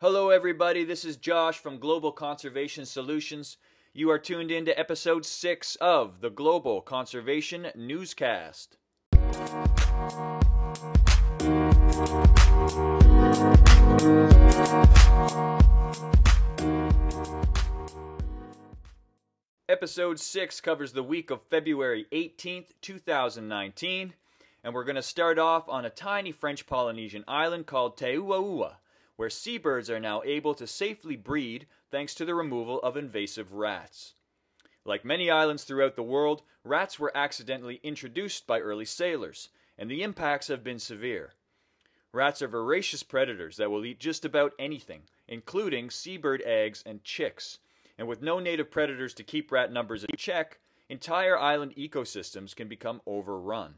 Hello, everybody. This is Josh from Global Conservation Solutions. You are tuned in to episode 6 of the Global Conservation Newscast. Episode 6 covers the week of February 18th, 2019, and we're going to start off on a tiny French Polynesian island called Teuaua, where seabirds are now able to safely breed thanks to the removal of invasive rats. Like many islands throughout the world, rats were accidentally introduced by early sailors, and the impacts have been severe. Rats are voracious predators that will eat just about anything, including seabird eggs and chicks. And with no native predators to keep rat numbers in check, entire island ecosystems can become overrun.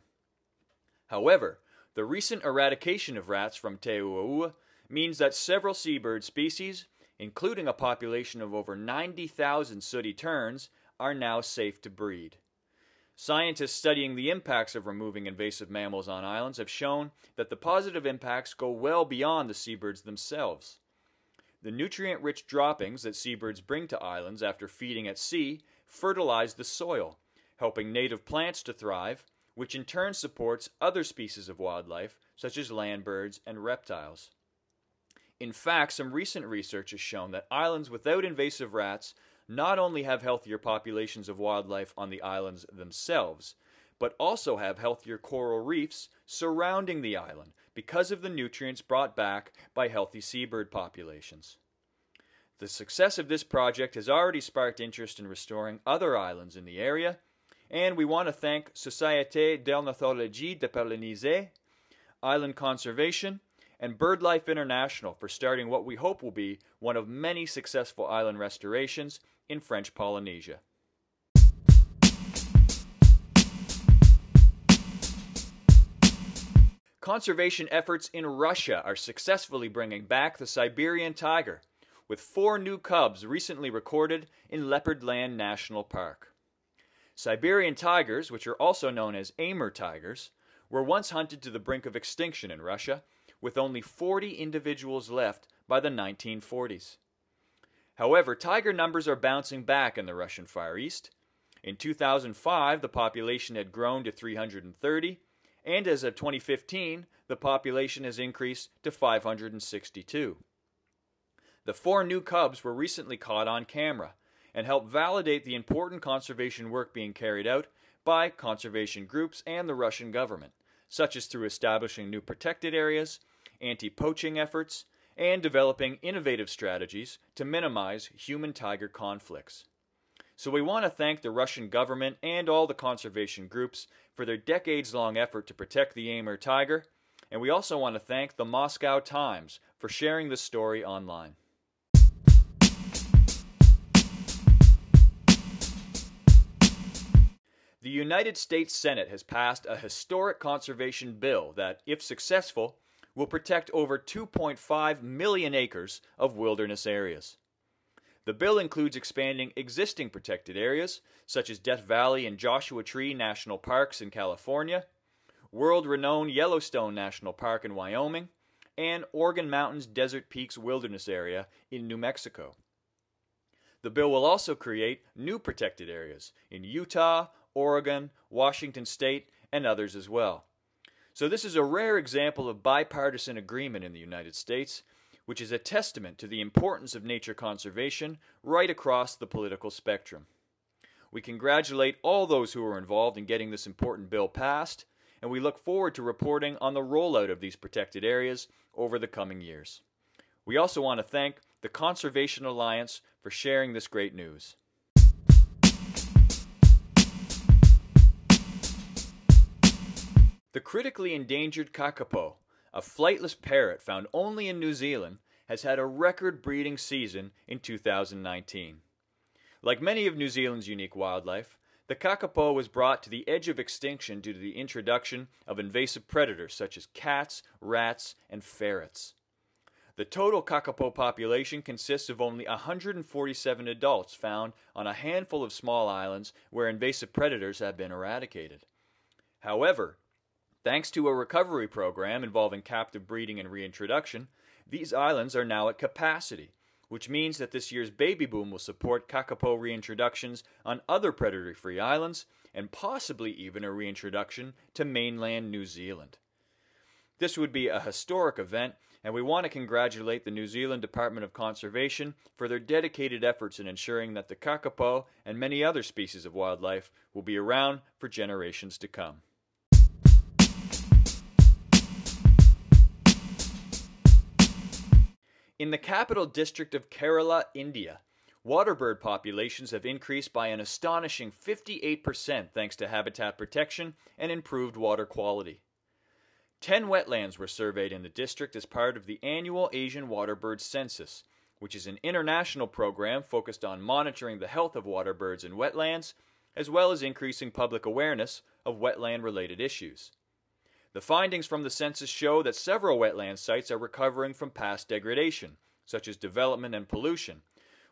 However, the recent eradication of rats from Teuaua means that several seabird species, including a population of over 90,000 sooty terns, are now safe to breed. Scientists studying the impacts of removing invasive mammals on islands have shown that the positive impacts go well beyond the seabirds themselves. The nutrient rich droppings that seabirds bring to islands after feeding at sea fertilize the soil, helping native plants to thrive, which in turn supports other species of wildlife, such as land birds and reptiles. In fact, some recent research has shown that islands without invasive rats not only have healthier populations of wildlife on the islands themselves, but also have healthier coral reefs surrounding the island because of the nutrients brought back by healthy seabird populations. The success of this project has already sparked interest in restoring other islands in the area, and we want to thank Société d'Ornithologie de Polynésie, Island Conservation, and BirdLife International for starting what we hope will be one of many successful island restorations in French Polynesia. Conservation efforts in Russia are successfully bringing back the Siberian tiger, with four new cubs recently recorded in Leopardland National Park. Siberian tigers, which are also known as Amur tigers, were once hunted to the brink of extinction in Russia, with only 40 individuals left by the 1940s. However, tiger numbers are bouncing back in the Russian Far East. In 2005, the population had grown to 330, and as of 2015, the population has increased to 562. The four new cubs were recently caught on camera and help validate the important conservation work being carried out by conservation groups and the Russian government, such as through establishing new protected areas, anti poaching efforts, and developing innovative strategies to minimize human tiger conflicts. So we want to thank the Russian government and all the conservation groups for their decades long effort to protect the Amur tiger, and we also want to thank the Moscow Times for sharing this story online. The United States Senate has passed a historic conservation bill that, if successful, will protect over 2.5 million acres of wilderness areas. The bill includes expanding existing protected areas, such as Death Valley and Joshua Tree National Parks in California, world renowned Yellowstone National Park in Wyoming, and Organ Mountains Desert Peaks Wilderness Area in New Mexico. The bill will also create new protected areas in Utah, Oregon, Washington State, and others as well. So, this is a rare example of bipartisan agreement in the United States, which is a testament to the importance of nature conservation right across the political spectrum. We congratulate all those who were involved in getting this important bill passed, and we look forward to reporting on the rollout of these protected areas over the coming years. We also want to thank the Conservation Alliance for sharing this great news. The critically endangered kakapo, a flightless parrot found only in New Zealand, has had a record breeding season in 2019. Like many of New Zealand's unique wildlife, the kakapo was brought to the edge of extinction due to the introduction of invasive predators such as cats, rats, and ferrets. The total kakapo population consists of only 147 adults found on a handful of small islands where invasive predators have been eradicated. However, Thanks to a recovery program involving captive breeding and reintroduction, These islands are now at capacity, which means that this year's baby boom will support kakapo reintroductions on other predatory free islands and possibly even a reintroduction to mainland New Zealand. This would be a historic event, and we want to congratulate the New Zealand Department of Conservation for their dedicated efforts in ensuring that the kakapo and many other species of wildlife will be around for generations to come. In the capital district of Kerala, India, waterbird populations have increased by an astonishing 58% thanks to habitat protection and improved water quality. Ten wetlands were surveyed in the district as part of the annual Asian Waterbird Census, which is an international program focused on monitoring the health of waterbirds in wetlands, as well as increasing public awareness of wetland related issues. The findings from the census show that several wetland sites are recovering from past degradation, such as development and pollution,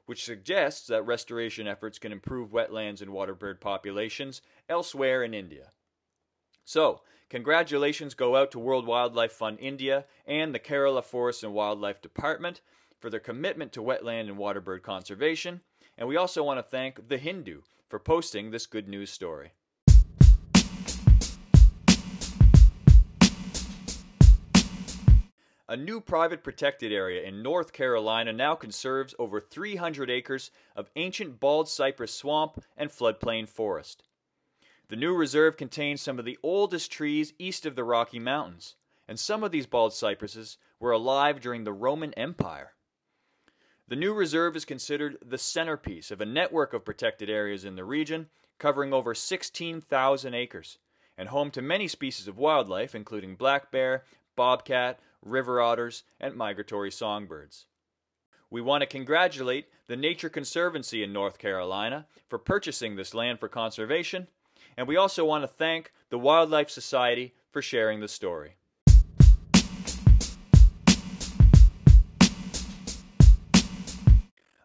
which suggests that restoration efforts can improve wetlands and waterbird populations elsewhere in India. So, congratulations go out to World Wildlife Fund India and the Kerala Forest and Wildlife Department for their commitment to wetland and waterbird conservation, and we also want to thank The Hindu for posting this good news story. A new private protected area in North Carolina now conserves over 300 acres of ancient bald cypress swamp and floodplain forest. The new reserve contains some of the oldest trees east of the Rocky Mountains, and some of these bald cypresses were alive during the Roman Empire. The new reserve is considered the centerpiece of a network of protected areas in the region, covering over 16,000 acres, and home to many species of wildlife, including black bear, bobcat, river otters, and migratory songbirds. We want to congratulate the Nature Conservancy in North Carolina for purchasing this land for conservation, and we also want to thank the Wildlife Society for sharing the story.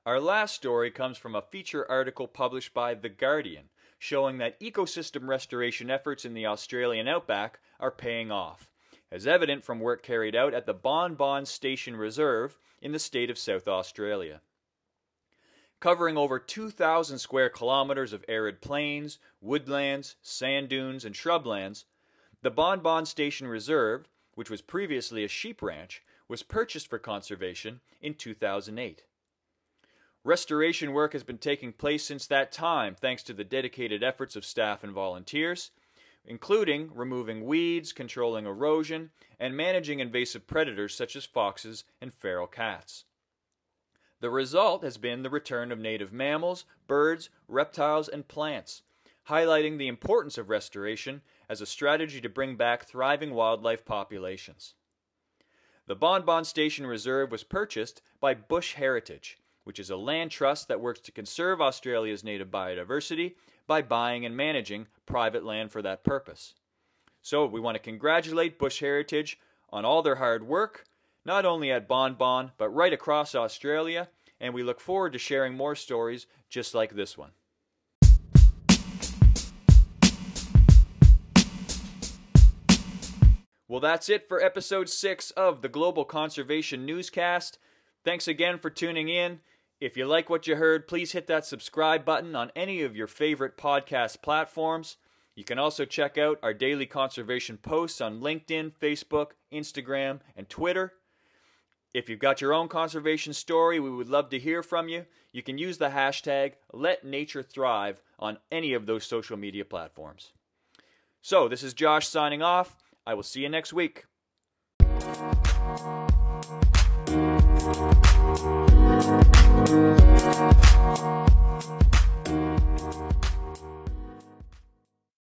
Our last story comes from a feature article published by The Guardian, showing that ecosystem restoration efforts in the Australian outback are paying off as evident from work carried out at the Bon Bon Station Reserve in the state of South Australia. Covering over 2,000 square kilometers of arid plains, woodlands, sand dunes, and shrublands, the Bon Bon Station Reserve, which was previously a sheep ranch, was purchased for conservation in 2008. Restoration work has been taking place since that time thanks to the dedicated efforts of staff and volunteers, including removing weeds, controlling erosion, and managing invasive predators such as foxes and feral cats. The result has been the return of native mammals, birds, reptiles, and plants, highlighting the importance of restoration as a strategy to bring back thriving wildlife populations. The Bon Bon Station Reserve was purchased by Bush Heritage, which is a land trust that works to conserve Australia's native biodiversity by buying and managing private land for that purpose. So we want to congratulate Bush Heritage on all their hard work, not only at Bon Bon, but right across Australia, and we look forward to sharing more stories just like this one. Well, that's it for episode 6 of the Global Conservation Newscast. Thanks again for tuning in. If you like what you heard, please hit that subscribe button on any of your favorite podcast platforms. You can also check out our daily conservation posts on LinkedIn, Facebook, Instagram, and Twitter. If you've got your own conservation story, we would love to hear from you. You can use the hashtag LetNatureThrive on any of those social media platforms. So, this is Josh signing off. I will see you next week. Thank you.